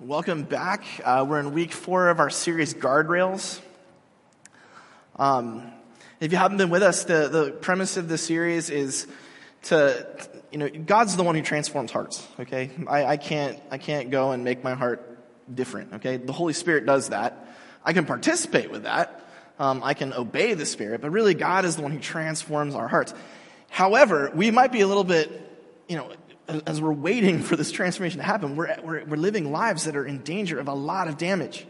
Welcome back. Uh, we're in week four of our series, Guardrails. Um, if you haven't been with us, the, the premise of the series is to, you know, God's the one who transforms hearts, okay? I, I, can't, I can't go and make my heart different, okay? The Holy Spirit does that. I can participate with that. Um, I can obey the Spirit, but really God is the one who transforms our hearts. However, we might be a little bit, you know, as we're waiting for this transformation to happen, we're, we're, we're living lives that are in danger of a lot of damage.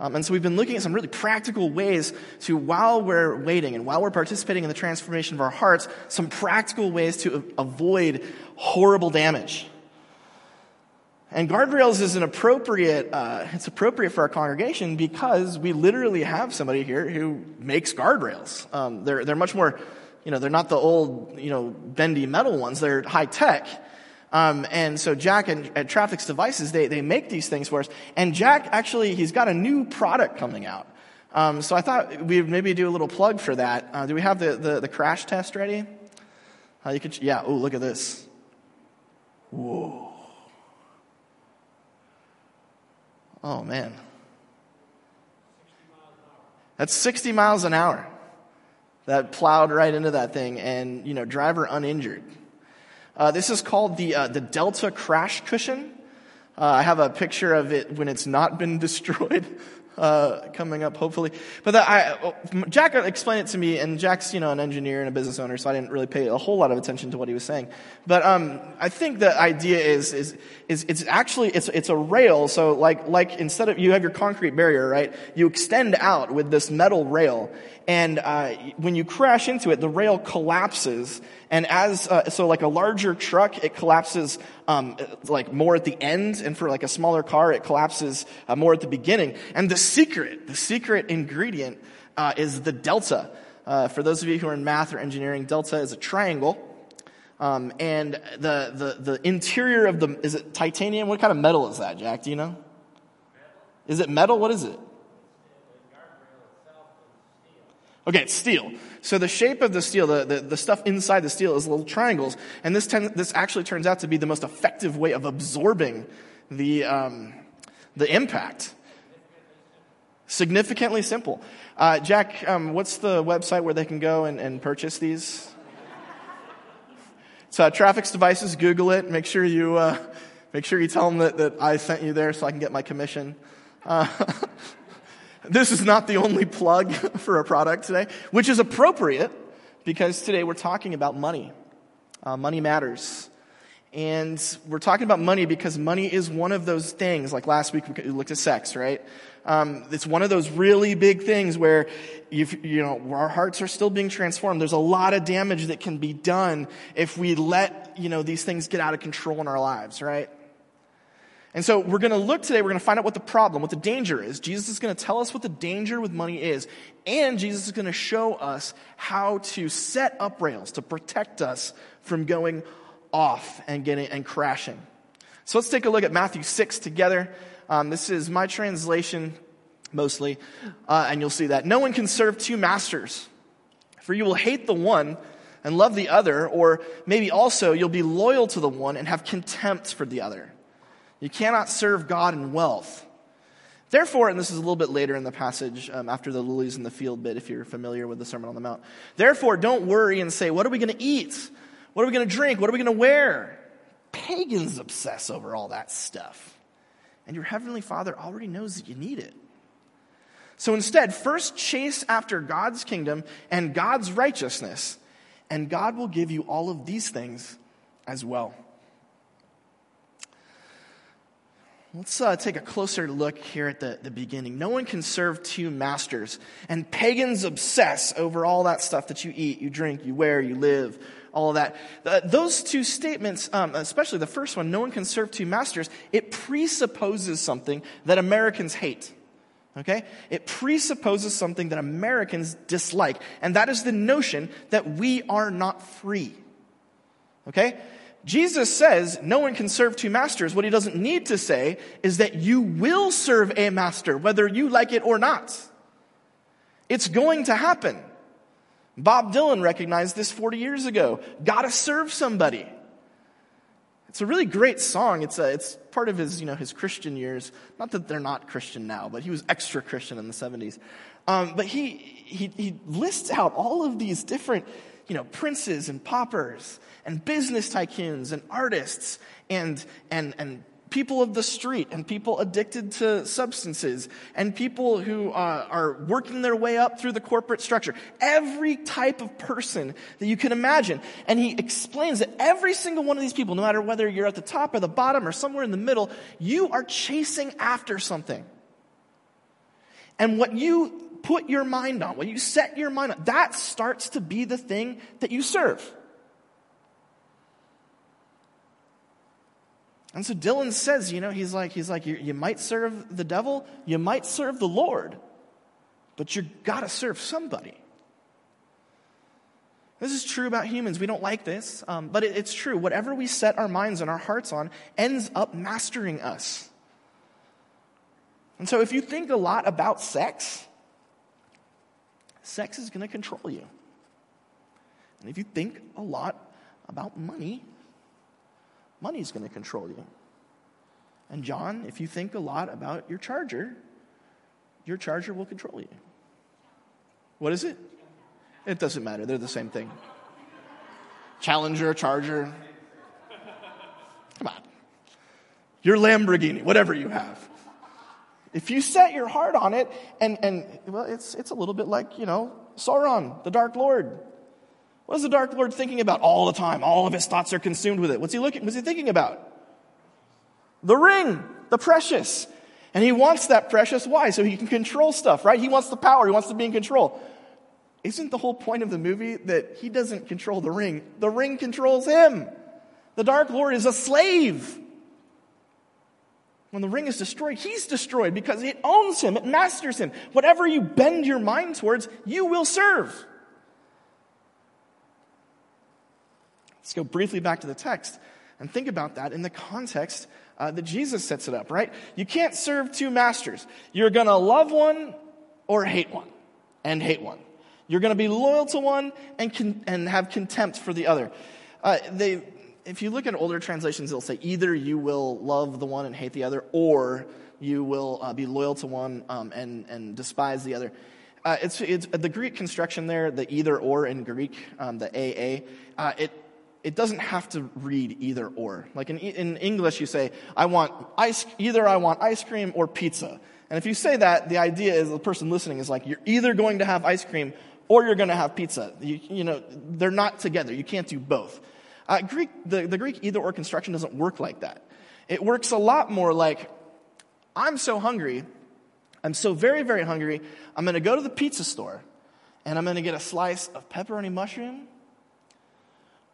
Um, and so we've been looking at some really practical ways to, while we're waiting and while we're participating in the transformation of our hearts, some practical ways to avoid horrible damage. And guardrails is an appropriate, uh, it's appropriate for our congregation because we literally have somebody here who makes guardrails. Um, they're, they're much more, you know, they're not the old, you know, bendy metal ones. They're high tech. Um, and so Jack and, at Trafix Devices, they, they make these things for us. And Jack actually, he's got a new product coming out. Um, so I thought we'd maybe do a little plug for that. Uh, do we have the, the, the crash test ready? Uh, you could, yeah, oh, look at this. Whoa. Oh, man. That's 60 miles an hour. That plowed right into that thing and, you know, driver uninjured. Uh, this is called the, uh, the Delta Crash Cushion. Uh, I have a picture of it when it's not been destroyed uh, coming up, hopefully. But the, I, Jack explained it to me, and Jack's you know an engineer and a business owner, so I didn't really pay a whole lot of attention to what he was saying. But um, I think the idea is is is it's actually it's it's a rail. So like like instead of you have your concrete barrier, right? You extend out with this metal rail, and uh, when you crash into it, the rail collapses. And as uh, so, like a larger truck, it collapses um, like more at the end, and for like a smaller car, it collapses uh, more at the beginning. And the secret, the secret ingredient, uh, is the delta. Uh, for those of you who are in math or engineering, delta is a triangle. Um, and the, the, the interior of the, is it titanium? What kind of metal is that, Jack? Do you know? Is it metal? What is it? Okay, it's steel. So the shape of the steel, the, the, the stuff inside the steel is little triangles, and this, ten, this actually turns out to be the most effective way of absorbing the, um, the impact. Significantly simple. Uh, Jack, um, what's the website where they can go and, and purchase these? So uh, Trafix Devices, Google it. Make sure you, uh, make sure you tell them that, that I sent you there so I can get my commission. Uh, This is not the only plug for a product today, which is appropriate because today we're talking about money. Uh, money matters. And we're talking about money because money is one of those things, like last week we looked at sex, right? Um, it's one of those really big things where you know, our hearts are still being transformed. There's a lot of damage that can be done if we let, you know, these things get out of control in our lives, right? And so we're going to look today, we're going to find out what the problem, what the danger is. Jesus is going to tell us what the danger with money is. And Jesus is going to show us how to set up rails to protect us from going off and getting and crashing. So let's take a look at Matthew 6 together. Um, this is my translation mostly, uh, and you'll see that. No one can serve two masters, for you will hate the one and love the other, or maybe also you'll be loyal to the one and have contempt for the other. You cannot serve God in wealth. Therefore, and this is a little bit later in the passage um, after the lilies in the field bit, if you're familiar with the Sermon on the Mount. Therefore, don't worry and say, What are we going to eat? What are we going to drink? What are we going to wear? Pagans obsess over all that stuff. And your heavenly Father already knows that you need it. So instead, first chase after God's kingdom and God's righteousness, and God will give you all of these things as well. Let's uh, take a closer look here at the, the beginning. No one can serve two masters, and pagans obsess over all that stuff that you eat, you drink, you wear, you live, all that. Uh, those two statements, um, especially the first one, no one can serve two masters, it presupposes something that Americans hate. Okay? It presupposes something that Americans dislike, and that is the notion that we are not free. Okay? Jesus says no one can serve two masters. What he doesn't need to say is that you will serve a master, whether you like it or not. It's going to happen. Bob Dylan recognized this 40 years ago. Gotta serve somebody. It's a really great song. It's, a, it's part of his, you know, his Christian years. Not that they're not Christian now, but he was extra Christian in the 70s. Um, but he, he, he lists out all of these different, you know, princes and paupers and business tycoons and artists and, and, and people of the street and people addicted to substances and people who uh, are working their way up through the corporate structure. Every type of person that you can imagine. And he explains that every single one of these people, no matter whether you're at the top or the bottom or somewhere in the middle, you are chasing after something. And what you put your mind on, what you set your mind on, that starts to be the thing that you serve. And so Dylan says, you know, he's like, he's like, you, you might serve the devil, you might serve the Lord, but you gotta serve somebody. This is true about humans. We don't like this, um, but it, it's true. Whatever we set our minds and our hearts on ends up mastering us. And so if you think a lot about sex, sex is going to control you. And if you think a lot about money, money is going to control you. And John, if you think a lot about your charger, your charger will control you. What is it? It doesn't matter. They're the same thing. Challenger, charger. Come on. Your Lamborghini, whatever you have. If you set your heart on it, and, and well, it's, it's a little bit like, you know, Sauron, the Dark Lord. What is the Dark Lord thinking about all the time? All of his thoughts are consumed with it. What's he looking, what's he thinking about? The ring, the precious. And he wants that precious. Why? So he can control stuff, right? He wants the power. He wants to be in control. Isn't the whole point of the movie that he doesn't control the ring? The ring controls him. The Dark Lord is a slave. When the ring is destroyed, he's destroyed because it owns him, it masters him. Whatever you bend your mind towards, you will serve. Let's go briefly back to the text and think about that in the context uh, that Jesus sets it up, right? You can't serve two masters. You're going to love one or hate one and hate one. You're going to be loyal to one and, con- and have contempt for the other. Uh, they, if you look at older translations, they'll say either you will love the one and hate the other, or you will uh, be loyal to one um, and, and despise the other. Uh, it's, it's the Greek construction there, the either or in Greek, um, the AA. Uh, it it doesn't have to read either or. Like in, in English, you say, I want ice, either I want ice cream or pizza. And if you say that, the idea is the person listening is like, you're either going to have ice cream or you're going to have pizza. You, you know, they're not together. You can't do both. Uh, Greek, the, the Greek either or construction doesn't work like that. It works a lot more like, I'm so hungry, I'm so very, very hungry, I'm going to go to the pizza store and I'm going to get a slice of pepperoni mushroom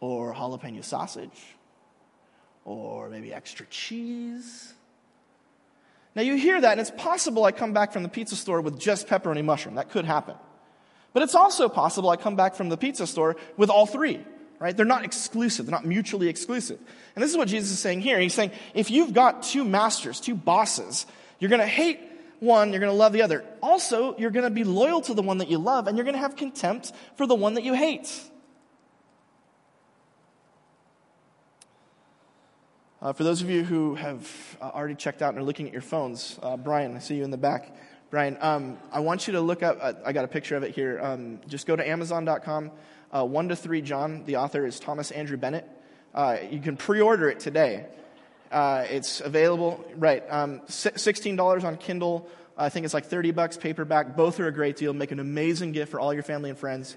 or jalapeno sausage, or maybe extra cheese. Now you hear that, and it's possible I come back from the pizza store with just pepperoni mushroom. That could happen. But it's also possible I come back from the pizza store with all three, right? They're not exclusive, they're not mutually exclusive. And this is what Jesus is saying here. He's saying, if you've got two masters, two bosses, you're going to hate one, you're going to love the other. Also, you're going to be loyal to the one that you love, and you're going to have contempt for the one that you hate. Uh, for those of you who have uh, already checked out and are looking at your phones, uh, Brian, I see you in the back. Brian, um, I want you to look up, uh, I got a picture of it here. Um, just go to Amazon.com. Uh, 1 to 3 John, the author is Thomas Andrew Bennett. Uh, you can pre order it today. it's available, right, um, $16 on Kindle. I think it's like 30 bucks paperback. Both are a great deal. Make an amazing gift for all your family and friends.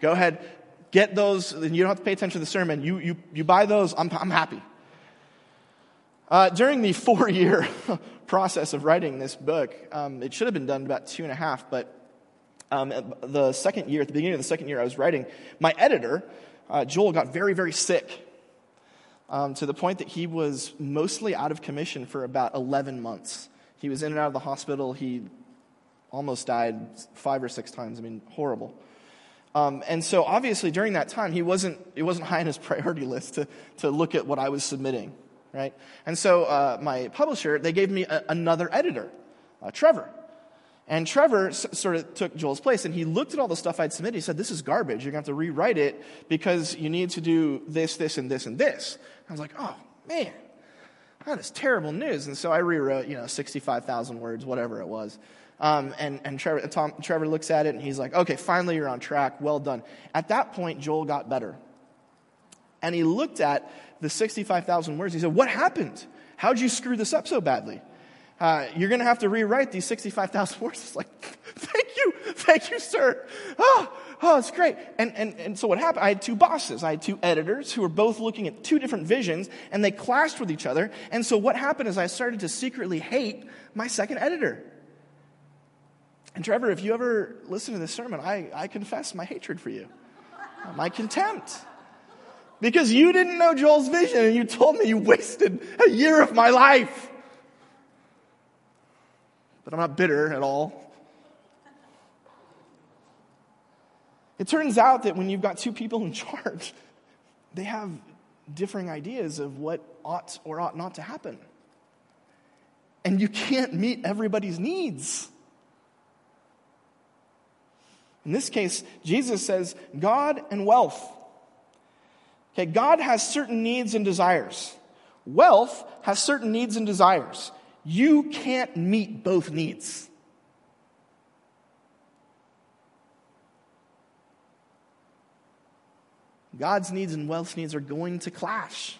Go ahead, get those. You don't have to pay attention to the sermon. You, you, you buy those, I'm, I'm happy. Uh, during the four year process of writing this book, um, it should have been done about two and a half, but um, the second year, at the beginning of the second year I was writing, my editor, uh, Joel, got very, very sick um, to the point that he was mostly out of commission for about 11 months. He was in and out of the hospital. He almost died five or six times. I mean, horrible. Um, and so obviously during that time, he wasn't, it wasn't high on his priority list to, to look at what I was submitting right? And so uh, my publisher, they gave me a, another editor, uh, Trevor. And Trevor s- sort of took Joel's place, and he looked at all the stuff I'd submitted. He said, This is garbage. You're going to have to rewrite it because you need to do this, this, and this, and this. I was like, Oh, man, that is terrible news. And so I rewrote, you know, 65,000 words, whatever it was. Um, and and Trevor, Tom, Trevor looks at it and he's like, okay, finally you're on track. Well done. At that point, Joel got better. And he looked at the 65,000 words. He said, what happened? How'd you screw this up so badly? Uh, you're going to have to rewrite these 65,000 words. It's like, thank you, thank you, sir. Oh, oh, it's great. And, and, and so what happened, I had two bosses. I had two editors who were both looking at two different visions, and they clashed with each other. And so what happened is I started to secretly hate my second editor. And Trevor, if you ever listen to this sermon, I, I confess my hatred for you, uh, my contempt. Because you didn't know Joel's vision and you told me you wasted a year of my life. But I'm not bitter at all. It turns out that when you've got two people in charge, they have differing ideas of what ought or ought not to happen. And you can't meet everybody's needs. In this case, Jesus says God and wealth. Okay, God has certain needs and desires. Wealth has certain needs and desires. You can't meet both needs. God's needs and wealth's needs are going to clash,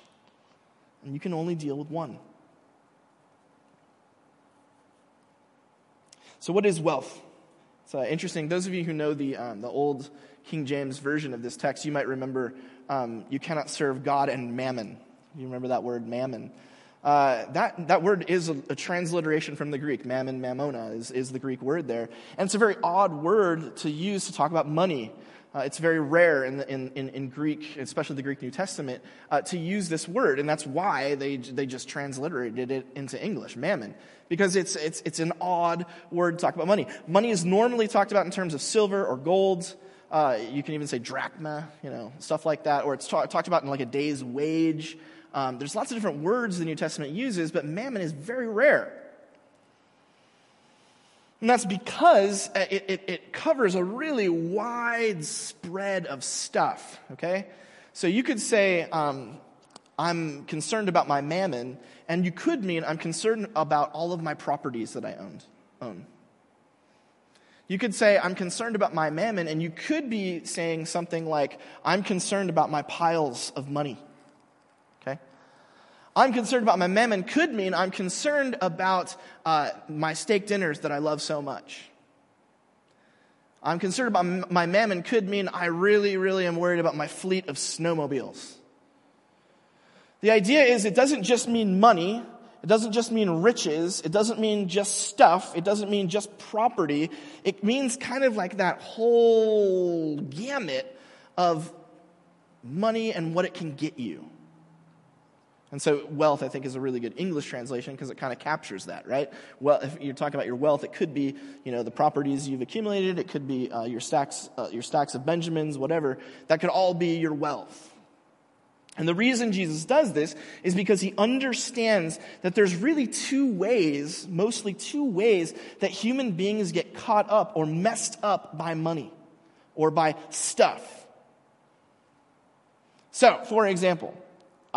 and you can only deal with one. So, what is wealth? It's uh, interesting. Those of you who know the, um, the old King James version of this text, you might remember um, you cannot serve God and mammon. You remember that word, mammon? Uh, that, that word is a, a, transliteration from the Greek. Mammon, mammona is, is the Greek word there. And it's a very odd word to use to talk about money. Uh, it's very rare in, the, in, in, in, Greek, especially the Greek New Testament, uh, to use this word, and that's why they, they just transliterated it into English, mammon, because it's, it's, it's an odd word to talk about money. Money is normally talked about in terms of silver or gold. Uh, you can even say drachma, you know, stuff like that, or it's ta- talked about in like a day's wage. Um, there's lots of different words the New Testament uses, but mammon is very rare. And that's because uh, it, it, it, covers a really wide spread of stuff, okay? So you could say, um, I'm concerned about my mammon, and you could mean I'm concerned about all of my properties that I owned, own. You could say, I'm concerned about my mammon, and you could be saying something like, I'm concerned about my piles of money. I'm concerned about my mammon could mean I'm concerned about uh, my steak dinners that I love so much. I'm concerned about my mammon could mean I really, really am worried about my fleet of snowmobiles. The idea is it doesn't just mean money. It doesn't just mean riches. It doesn't mean just stuff. It doesn't mean just property. It means kind of like that whole gamut of money and what it can get you. And so, wealth, I think, is a really good English translation because it kind of captures that, right? Well, if you're talking about your wealth, it could be, you know, the properties you've accumulated. It could be uh, your stacks, uh, your stacks of Benjamins, whatever. That could all be your wealth. And the reason Jesus does this is because he understands that there's really two ways, mostly two ways, that human beings get caught up or messed up by money or by stuff. So, for example,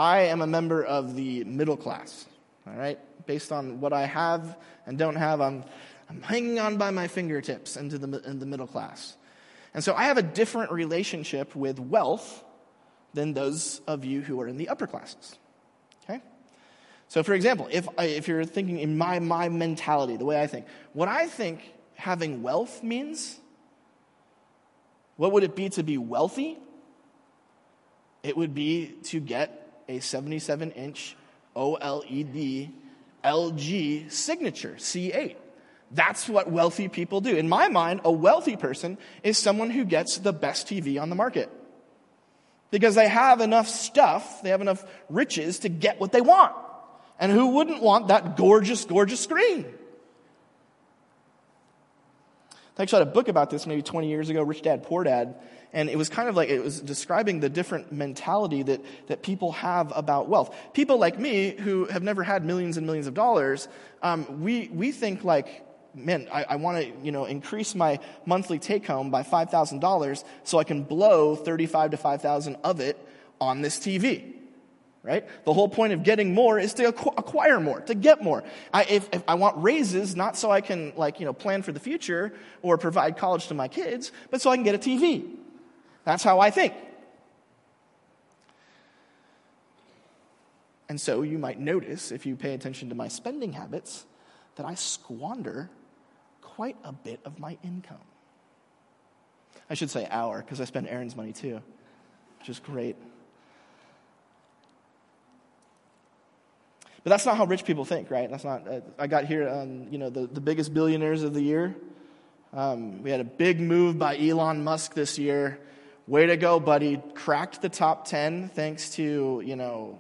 I am a member of the middle class, all right? Based on what I have and don't have, I'm, I'm hanging on by my fingertips into the, in the middle class. And so I have a different relationship with wealth than those of you who are in the upper classes. Okay? So, for example, if, if you're thinking in my, my mentality, the way I think, what I think having wealth means, what would it be to be wealthy? It would be to get a 77 inch OLED LG signature C8. That's what wealthy people do. In my mind, a wealthy person is someone who gets the best TV on the market. Because they have enough stuff, they have enough riches to get what they want. And who wouldn't want that gorgeous, gorgeous screen? I actually had a book about this maybe 20 years ago, Rich Dad, Poor Dad, and it was kind of like it was describing the different mentality that, that people have about wealth. People like me who have never had millions and millions of dollars, um, we, we think like, man, I, I want to, you know, increase my monthly take home by $5,000 so I can blow 35 to 5,000 of it on this TV. Right? The whole point of getting more is to acquire more, to get more. I, if, if, I want raises, not so I can, like, you know, plan for the future or provide college to my kids, but so I can get a TV. That's how I think. And so you might notice, if you pay attention to my spending habits, that I squander quite a bit of my income. I should say our, because I spend Aaron's money too, which is great. But that's not how rich people think, right? That's not. Uh, I got here on you know the, the biggest billionaires of the year. Um, we had a big move by Elon Musk this year. Way to go, buddy! Cracked the top ten thanks to you know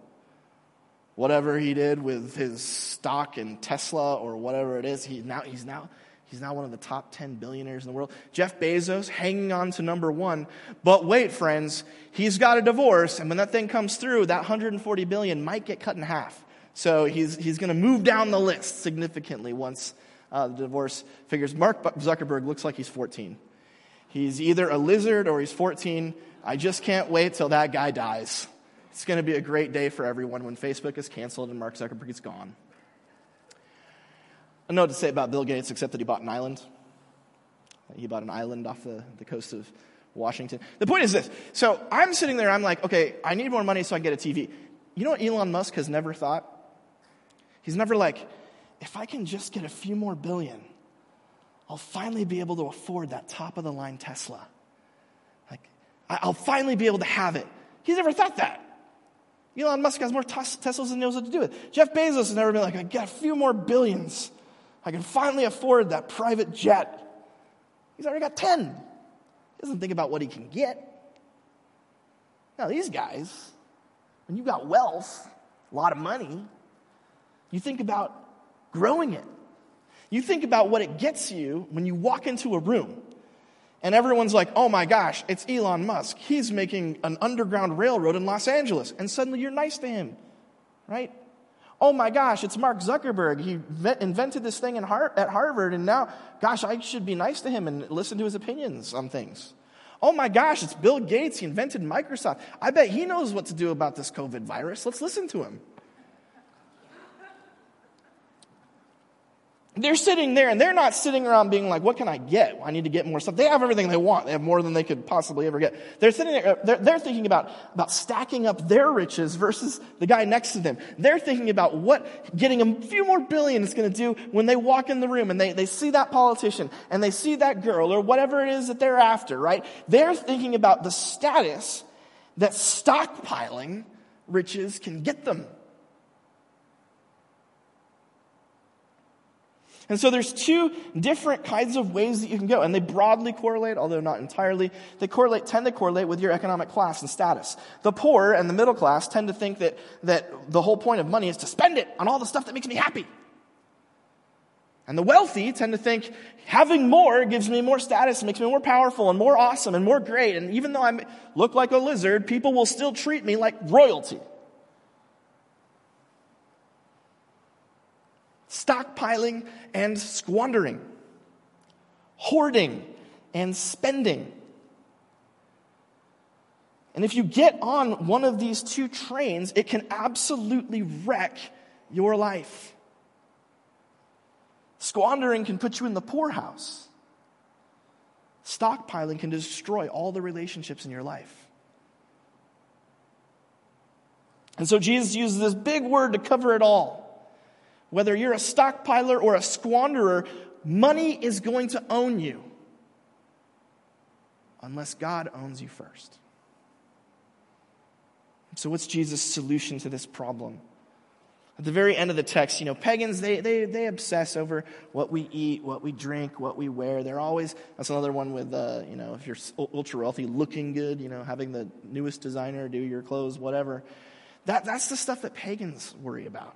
whatever he did with his stock in Tesla or whatever it is. He now he's now He's now one of the top 10 billionaires in the world. Jeff Bezos hanging on to number one. But wait, friends, he's got a divorce, and when that thing comes through, that 140 billion might get cut in half. So he's, he's going to move down the list significantly once uh, the divorce figures. Mark Zuckerberg looks like he's 14. He's either a lizard or he's 14. I just can't wait till that guy dies. It's going to be a great day for everyone when Facebook is canceled and Mark Zuckerberg is gone. I know what to say about Bill Gates except that he bought an island. He bought an island off the, the coast of Washington. The point is this. So I'm sitting there, I'm like, okay, I need more money so I can get a TV. You know what Elon Musk has never thought? He's never like, if I can just get a few more billion, I'll finally be able to afford that top of the line Tesla. Like, I'll finally be able to have it. He's never thought that. Elon Musk has more Teslas than he knows what to do with. Jeff Bezos has never been like, I got a few more billions. I can finally afford that private jet. He's already got 10. He doesn't think about what he can get. Now, these guys, when you've got wealth, a lot of money, you think about growing it. You think about what it gets you when you walk into a room and everyone's like, oh my gosh, it's Elon Musk. He's making an underground railroad in Los Angeles. And suddenly you're nice to him, right? Oh my gosh, it's Mark Zuckerberg. He invented this thing at Harvard, and now, gosh, I should be nice to him and listen to his opinions on things. Oh my gosh, it's Bill Gates. He invented Microsoft. I bet he knows what to do about this COVID virus. Let's listen to him. They're sitting there and they're not sitting around being like, what can I get? I need to get more stuff. They have everything they want. They have more than they could possibly ever get. They're sitting there, they're, they're thinking about, about stacking up their riches versus the guy next to them. They're thinking about what getting a few more billion is going to do when they walk in the room and they, they see that politician and they see that girl or whatever it is that they're after, right? They're thinking about the status that stockpiling riches can get them. And so there's two different kinds of ways that you can go, and they broadly correlate, although not entirely. They correlate, tend to correlate with your economic class and status. The poor and the middle class tend to think that, that the whole point of money is to spend it on all the stuff that makes me happy. And the wealthy tend to think having more gives me more status, makes me more powerful and more awesome and more great. And even though I look like a lizard, people will still treat me like royalty. Stockpiling and squandering, hoarding and spending. And if you get on one of these two trains, it can absolutely wreck your life. Squandering can put you in the poorhouse. Stockpiling can destroy all the relationships in your life. And so Jesus uses this big word to cover it all. Whether you're a stockpiler or a squanderer, money is going to own you unless God owns you first. So, what's Jesus' solution to this problem? At the very end of the text, you know, pagans, they, they, they obsess over what we eat, what we drink, what we wear. They're always, that's another one with, uh, you know, if you're ultra wealthy, looking good, you know, having the newest designer do your clothes, whatever. That, that's the stuff that pagans worry about.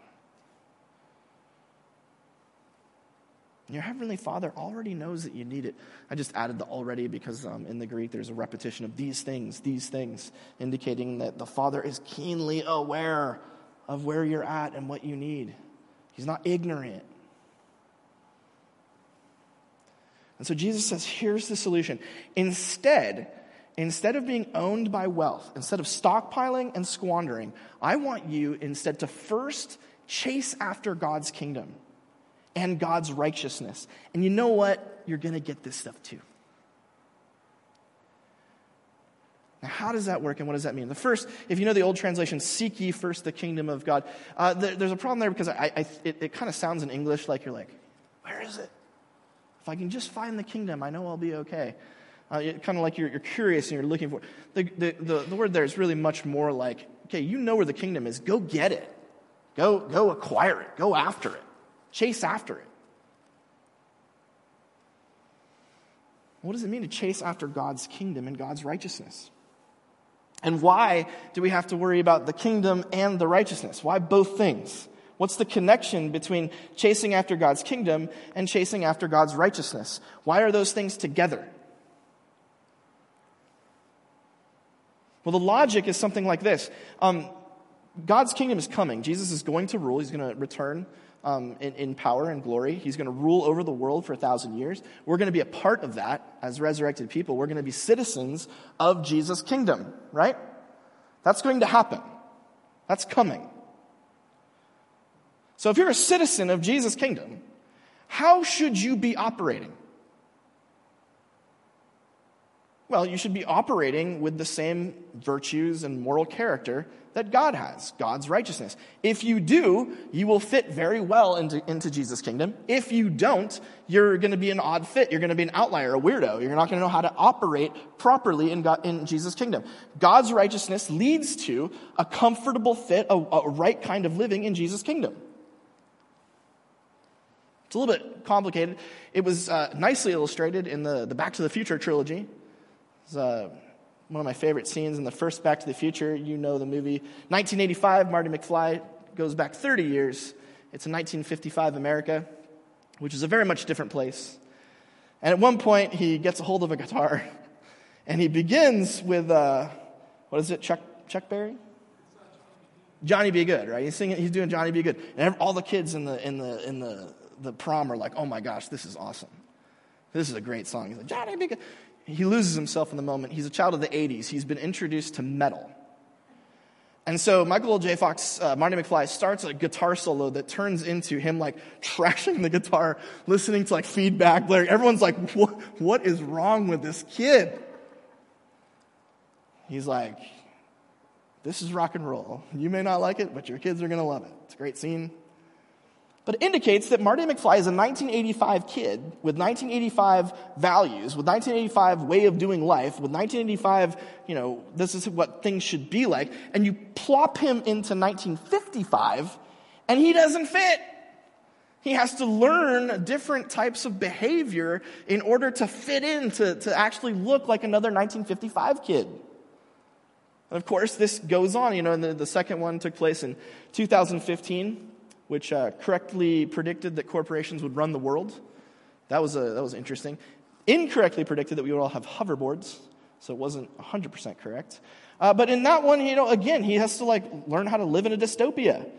Your Heavenly Father already knows that you need it. I just added the already because um, in the Greek there's a repetition of these things, these things, indicating that the Father is keenly aware of where you're at and what you need. He's not ignorant. And so Jesus says, here's the solution. Instead, instead of being owned by wealth, instead of stockpiling and squandering, I want you instead to first chase after God's kingdom and God's righteousness. And you know what? You're going to get this stuff too. Now, how does that work and what does that mean? The first, if you know the old translation, seek ye first the kingdom of God, uh, there, there's a problem there because I, I, it, it kind of sounds in English like you're like, where is it? If I can just find the kingdom, I know I'll be okay. Uh, kind of like you're, you're, curious and you're looking for the, the, the, the word there is really much more like, okay, you know where the kingdom is, go get it. Go, go acquire it. Go after it. Chase after it. What does it mean to chase after God's kingdom and God's righteousness? And why do we have to worry about the kingdom and the righteousness? Why both things? What's the connection between chasing after God's kingdom and chasing after God's righteousness? Why are those things together? Well, the logic is something like this um, God's kingdom is coming. Jesus is going to rule, he's going to return um, in, in power and glory. He's going to rule over the world for a thousand years. We're going to be a part of that as resurrected people. We're going to be citizens of Jesus' kingdom, right? That's going to happen. That's coming. So if you're a citizen of Jesus' kingdom, how should you be operating? Well, you should be operating with the same virtues and moral character that God has, God's righteousness. If you do, you will fit very well into, into Jesus' kingdom. If you don't, you're going to be an odd fit. You're going to be an outlier, a weirdo. You're not going to know how to operate properly in, God, in Jesus' kingdom. God's righteousness leads to a comfortable fit, a, a right kind of living in Jesus' kingdom. It's a little bit complicated. It was uh, nicely illustrated in the, the Back to the Future trilogy. It's uh, one of my favorite scenes in the first Back to the Future. You know the movie. 1985, Marty McFly goes back 30 years. It's in 1955 America, which is a very much different place. And at one point, he gets a hold of a guitar, and he begins with, uh, what is it, Chuck, Chuck Berry? Johnny B. Goode, right? He's singing, he's doing Johnny B. Goode. And all the kids in the, in the, in the, the prom are like, oh my gosh, this is awesome. This is a great song. He's like, Johnny B. Goode he loses himself in the moment. He's a child of the 80s. He's been introduced to metal. And so Michael J. Fox, uh, Marty McFly starts a guitar solo that turns into him like trashing the guitar, listening to like feedback, blaring. Everyone's like, what, what is wrong with this kid? He's like, this is rock and roll. You may not like it, but your kids are going to love it. It's a great scene but it indicates that Marty McFly is a 1985 kid with 1985 values, with 1985 way of doing life, with 1985, you know, this is what things should be like, and you plop him into 1955, and he doesn't fit. He has to learn different types of behavior in order to fit in, to, to actually look like another 1955 kid. And of course, this goes on, you know, and the, the second one took place in 2015 which uh, correctly predicted that corporations would run the world. That was, a, that was interesting. Incorrectly predicted that we would all have hoverboards, so it wasn't 100% correct. Uh, but in that one, you know, again, he has to like learn how to live in a dystopia.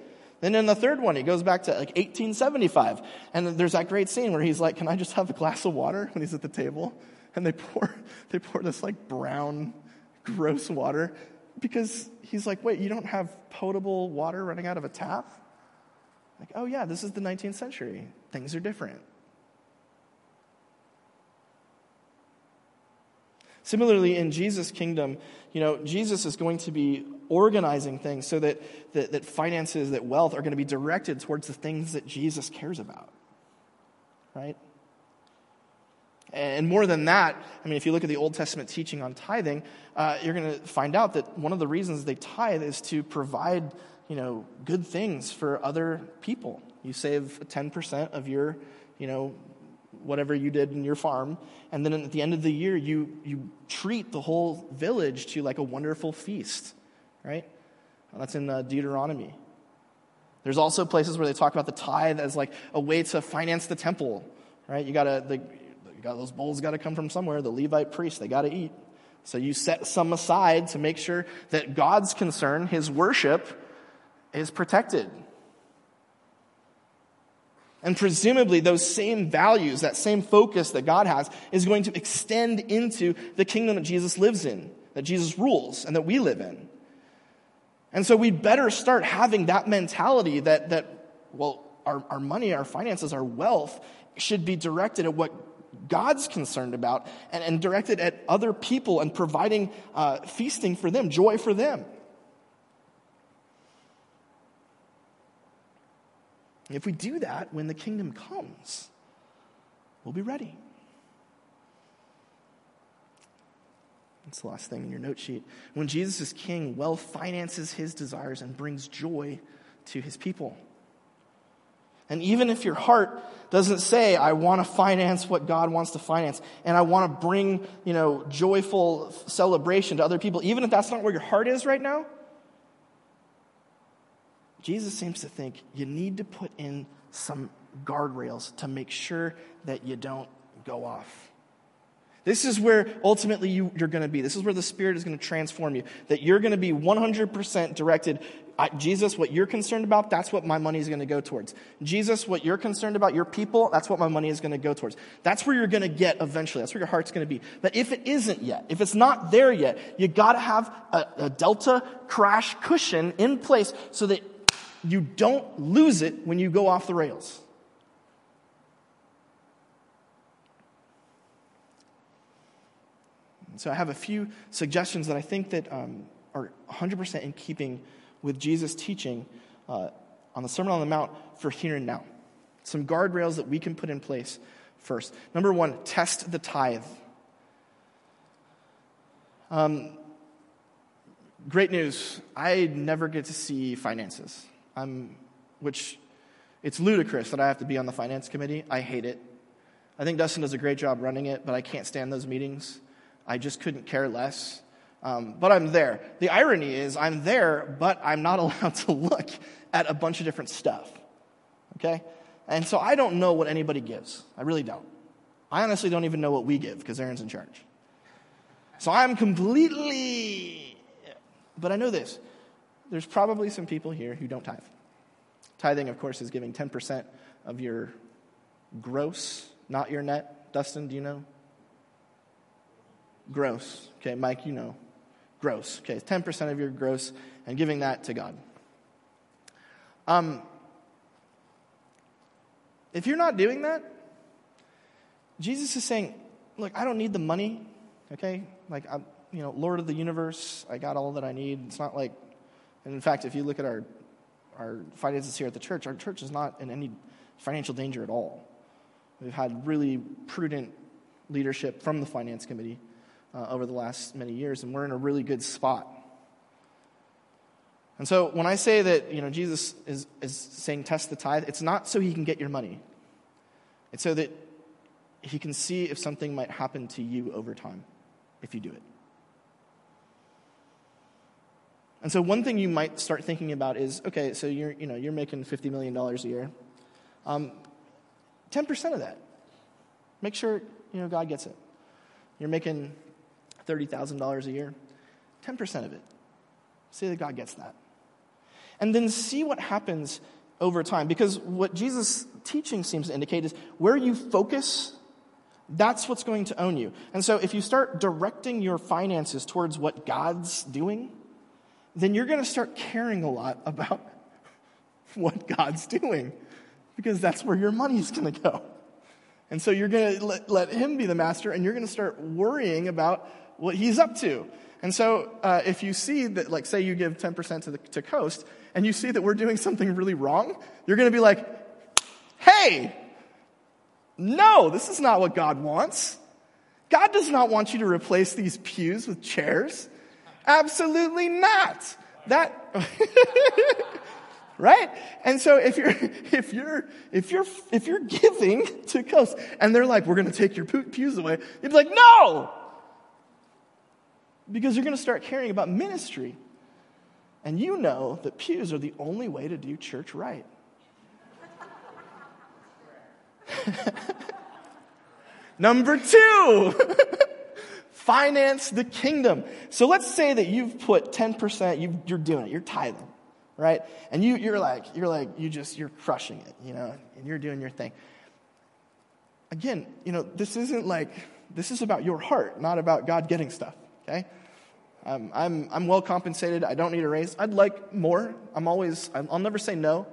Then in the third one, he goes back to like 1875, and there's that great scene where he's like, "Can I just have a glass of water?" When he's at the table, and they pour they pour this like brown, gross water because he's like, "Wait, you don't have potable water running out of a tap?" Like, oh yeah, this is the 19th century. Things are different. Similarly, in Jesus' kingdom, you know, Jesus is going to be organizing things so that, that, that finances, that wealth are going to be directed towards the things that Jesus cares about. Right? And more than that, I mean, if you look at the Old Testament teaching on tithing, uh, you're going to find out that one of the reasons they tithe is to provide you know, good things for other people. You save 10% of your, you know, whatever you did in your farm, and then at the end of the year, you, you treat the whole village to like a wonderful feast, right? That's in uh, Deuteronomy. There's also places where they talk about the tithe as like a way to finance the temple, right? You gotta, the, you got those bowls got to come from somewhere. The Levite priests, they got to eat. So you set some aside to make sure that God's concern, His worship, is protected. And presumably, those same values, that same focus that God has, is going to extend into the kingdom that Jesus lives in, that Jesus rules, and that we live in. And so we better start having that mentality that, that well, our, our money, our finances, our wealth should be directed at what God's concerned about and, and directed at other people and providing uh, feasting for them, joy for them. If we do that, when the kingdom comes, we'll be ready. That's the last thing in your note sheet. When Jesus is king, wealth finances his desires and brings joy to his people. And even if your heart doesn't say, I want to finance what God wants to finance, and I want to bring, you know, joyful celebration to other people, even if that's not where your heart is right now, Jesus seems to think you need to put in some guardrails to make sure that you don't go off. This is where ultimately you, are going to be. This is where the Spirit is going to transform you. That you're going to be 100% directed. Jesus, what you're concerned about, that's what my money is going to go towards. Jesus, what you're concerned about, your people, that's what my money is going to go towards. That's where you're going to get eventually. That's where your heart's going to be. But if it isn't yet, if it's not there yet, you got to have a, a delta crash cushion in place so that you don't lose it when you go off the rails. So I have a few suggestions that I think that um, are 100% in keeping with Jesus' teaching uh, on the Sermon on the Mount for here and now. Some guardrails that we can put in place first. Number one, test the tithe. Um, great news. I never get to see finances. I'm, which it's ludicrous that I have to be on the finance committee. I hate it. I think Dustin does a great job running it, but I can't stand those meetings. I just couldn't care less. Um, but I'm there. The irony is, I'm there, but I'm not allowed to look at a bunch of different stuff. Okay? And so I don't know what anybody gives. I really don't. I honestly don't even know what we give because Aaron's in charge. So I'm completely. But I know this there's probably some people here who don't tithe. Tithing, of course, is giving 10% of your gross, not your net. Dustin, do you know? Gross. Okay, Mike, you know. Gross. Okay, 10% of your gross and giving that to God. Um, if you're not doing that, Jesus is saying, Look, I don't need the money, okay? Like, I'm, you know, Lord of the universe, I got all that I need. It's not like and in fact, if you look at our, our finances here at the church, our church is not in any financial danger at all. We've had really prudent leadership from the finance committee uh, over the last many years, and we're in a really good spot. And so when I say that you know, Jesus is, is saying test the tithe, it's not so he can get your money. It's so that he can see if something might happen to you over time if you do it. And so one thing you might start thinking about is, okay, so you're, you know, you're making $50 million a year. Um, 10% of that. Make sure, you know, God gets it. You're making $30,000 a year. 10% of it. Say that God gets that. And then see what happens over time. Because what Jesus' teaching seems to indicate is where you focus, that's what's going to own you. And so if you start directing your finances towards what God's doing, then you're going to start caring a lot about what God's doing because that's where your money's going to go. And so you're going to let, let, Him be the master and you're going to start worrying about what He's up to. And so uh, if you see that, like, say you give 10% to, the, to Coast and you see that we're doing something really wrong, you're going to be like, hey, no, this is not what God wants. God does not want you to replace these pews with chairs. Absolutely not. That, right? And so if you're, if you're, if you're, if you're giving to Coast and they're like, we're going to take your pews away, you'd be like, no! Because you're going to start caring about ministry. And you know that pews are the only way to do church right. Number two. Finance the kingdom. So let's say that you've put 10%, you are doing it, you're tithing. right? And you, you're like, you're like, you just, you're crushing it, you know, and you're doing your thing. Again, you know, this isn't like, this is about your heart, not about God getting stuff, okay? Um, I'm, I'm well compensated. I don't need a raise. I'd like more. I'm always, I'll never say no.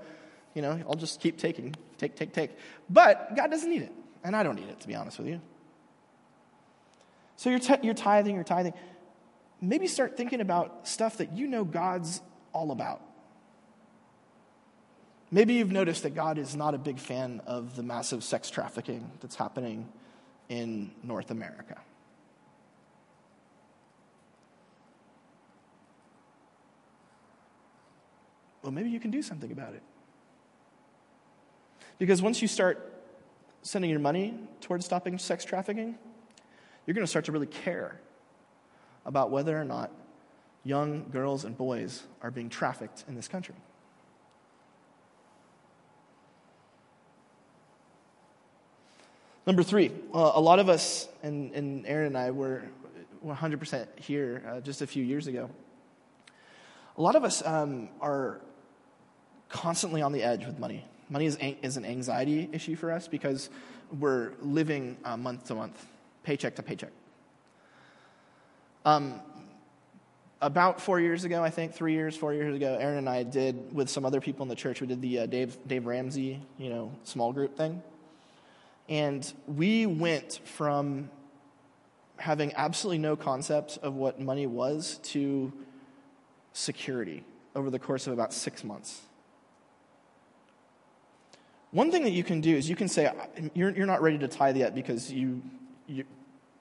You know, I'll just keep taking, take, take, take. But God doesn't need it. And I don't need it, to be honest with you. So you're, t- you're tithing, you're tithing. Maybe start thinking about stuff that you know God's all about. Maybe you've noticed that God is not a big fan of the massive sex trafficking that's happening in North America. Well, maybe you can do something about it. Because once you start sending your money towards stopping sex trafficking, you're going to start to really care about whether or not young girls and boys are being trafficked in this country. Number three, uh, a lot of us, and, and Aaron and I were 100% here uh, just a few years ago. A lot of us um, are constantly on the edge with money. Money is, is an anxiety issue for us because we're living uh, month to month, paycheck to paycheck. Um, about four years ago, I think, three years, four years ago, Aaron and I did, with some other people in the church, we did the uh, Dave, Dave Ramsey, you know, small group thing. And we went from having absolutely no concept of what money was to security over the course of about six months. One thing that you can do is you can say, you're, you're not ready to tithe yet because you, you,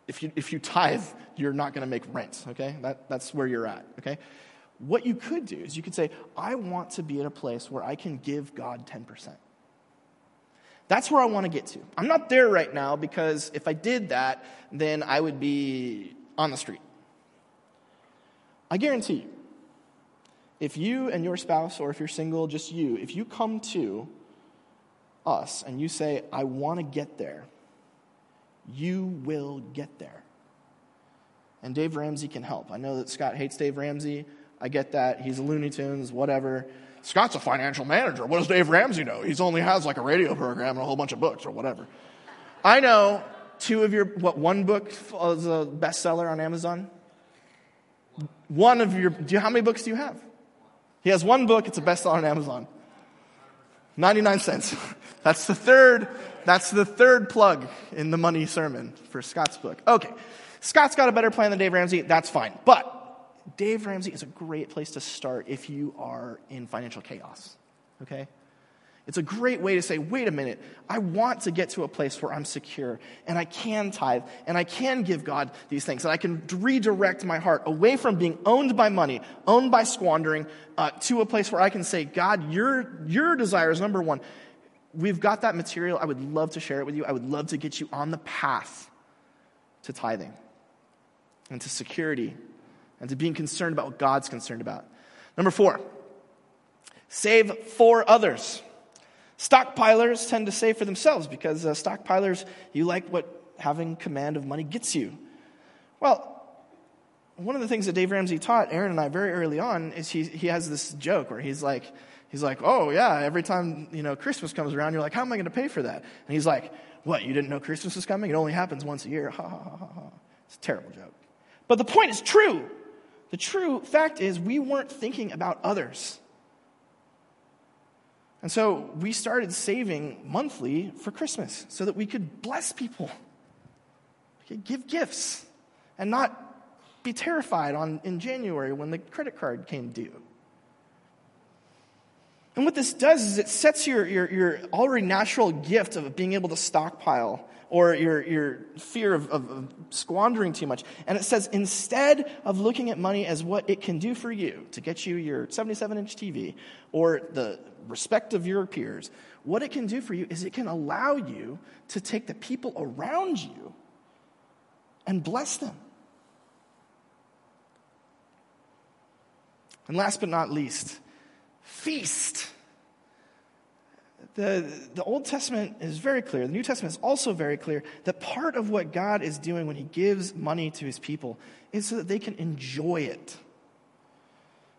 if, you, if you tithe, you're not going to make rent, okay? That, that's where you're at, okay? What you could do is you could say, I want to be at a place where I can give God 10%. That's where I want to get to. I'm not there right now because if I did that, then I would be on the street. I guarantee you, if you and your spouse, or if you're single, just you, if you come to us and you say, I want to get there, you will get there. And Dave Ramsey can help. I know that Scott hates Dave Ramsey. I get that. He's a Looney Tunes, whatever. Scott's a financial manager. What does Dave Ramsey know? He's only has like a radio program and a whole bunch of books or whatever. I know two of your, what, one book is a bestseller on Amazon? One of your, do you, how many books do you have? He has one book, it's a bestseller on Amazon. 99 cents. That's the third, that's the third plug in the money sermon for Scott's book. Okay. Scott's got a better plan than Dave Ramsey. That's fine. But Dave Ramsey is a great place to start if you are in financial chaos. Okay? It's a great way to say, wait a minute, I want to get to a place where I'm secure and I can tithe and I can give God these things and I can redirect my heart away from being owned by money, owned by squandering, uh, to a place where I can say, God, your, your desire is number one. We've got that material. I would love to share it with you. I would love to get you on the path to tithing and to security and to being concerned about what God's concerned about. Number four, save for others. Stockpilers tend to save for themselves because uh, stockpilers, you like what having command of money gets you. Well, one of the things that Dave Ramsey taught Aaron and I very early on is he, he has this joke where he's like, he's like, oh yeah, every time, you know, Christmas comes around, you're like, how am I going to pay for that? And he's like, what, you didn't know Christmas is coming? It only happens once a year. Ha ha ha ha. It's a terrible joke. But the point is true. The true fact is, we weren't thinking about others. And so we started saving monthly for Christmas so that we could bless people, we could give gifts, and not be terrified on, in January when the credit card came due. And what this does is it sets your, your, your already natural gift of being able to stockpile or your, your fear of, of, of squandering too much. And it says instead of looking at money as what it can do for you to get you your 77 inch TV or the respect of your peers, what it can do for you is it can allow you to take the people around you and bless them. And last but not least, feast the, the Old Testament is very clear, the New Testament is also very clear that part of what God is doing when He gives money to His people is so that they can enjoy it.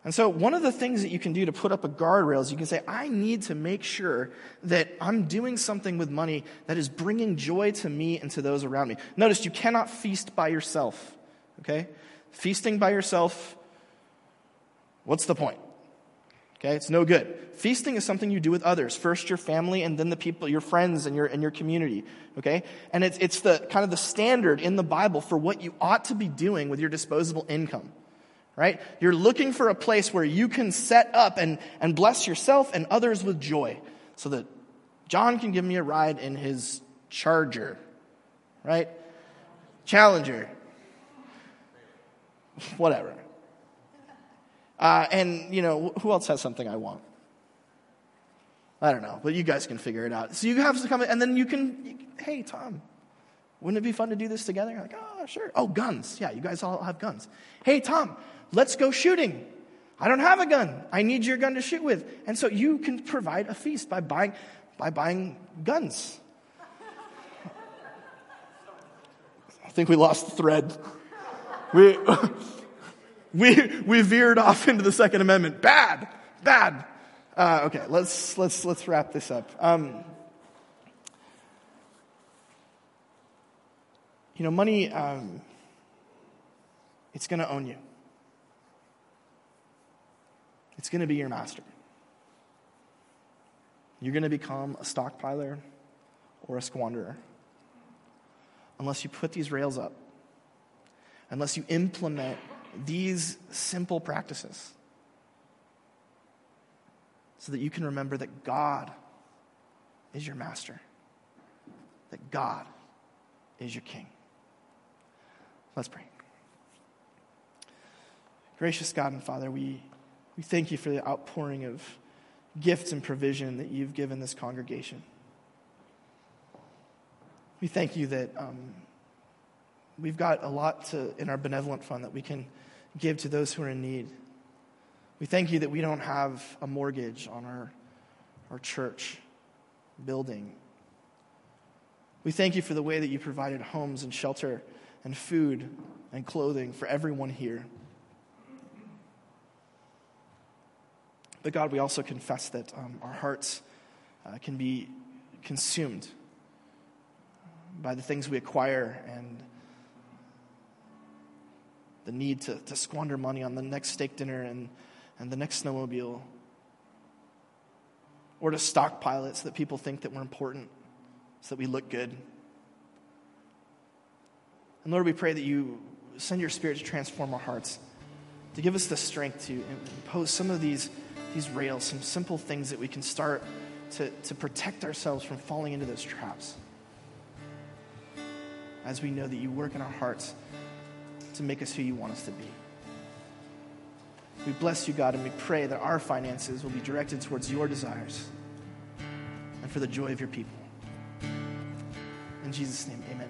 And so, one of the things that you can do to put up a guardrail is you can say, I need to make sure that I'm doing something with money that is bringing joy to me and to those around me. Notice you cannot feast by yourself, okay? Feasting by yourself, what's the point? Okay, it's no good. Feasting is something you do with others. First your family and then the people, your friends and your, and your community. Okay? And it's, it's the kind of the standard in the Bible for what you ought to be doing with your disposable income. Right? You're looking for a place where you can set up and, and bless yourself and others with joy. So that John can give me a ride in his charger. Right? Challenger. Whatever. Uh, and, you know, who else has something I want? I don't know, but you guys can figure it out. So you have to come, and then you can, you, hey, Tom, wouldn't it be fun to do this together? like, oh, sure. Oh, guns. Yeah, you guys all have guns. Hey, Tom, let's go shooting. I don't have a gun. I need your gun to shoot with. And so you can provide a feast by buying, by buying guns. I think we lost the thread. We, we, we veered off into the Second Amendment. Bad, bad. Uh, okay, let's, let's, let's wrap this up. Um, you know, money, um, it's going to own you. It's going to be your master. You're going to become a stockpiler or a squanderer unless you put these rails up, unless you implement these simple practices so that you can remember that God is your master, that God is your king. Let's pray. Gracious God and Father, we, we thank you for the outpouring of gifts and provision that you've given this congregation. We thank you that um, we've got a lot to, in our benevolent fund that we can give to those who are in need. We thank you that we don't have a mortgage on our, our church building. We thank you for the way that you provided homes and shelter and food and clothing for everyone here. But God, we also confess that um, our hearts uh, can be consumed by the things we acquire and the need to, to squander money on the next steak dinner and, and the next snowmobile, or to stockpile it so that people think that we're important, so that we look good. And Lord, we pray that you send your spirit to transform our hearts, to give us the strength to impose some of these, these rails, some simple things that we can start to, to protect ourselves from falling into those traps. As we know that you work in our hearts to make us who you want us to be. We bless you, God, and we pray that our finances will be directed towards your desires and for the joy of your people. In Jesus' name, amen.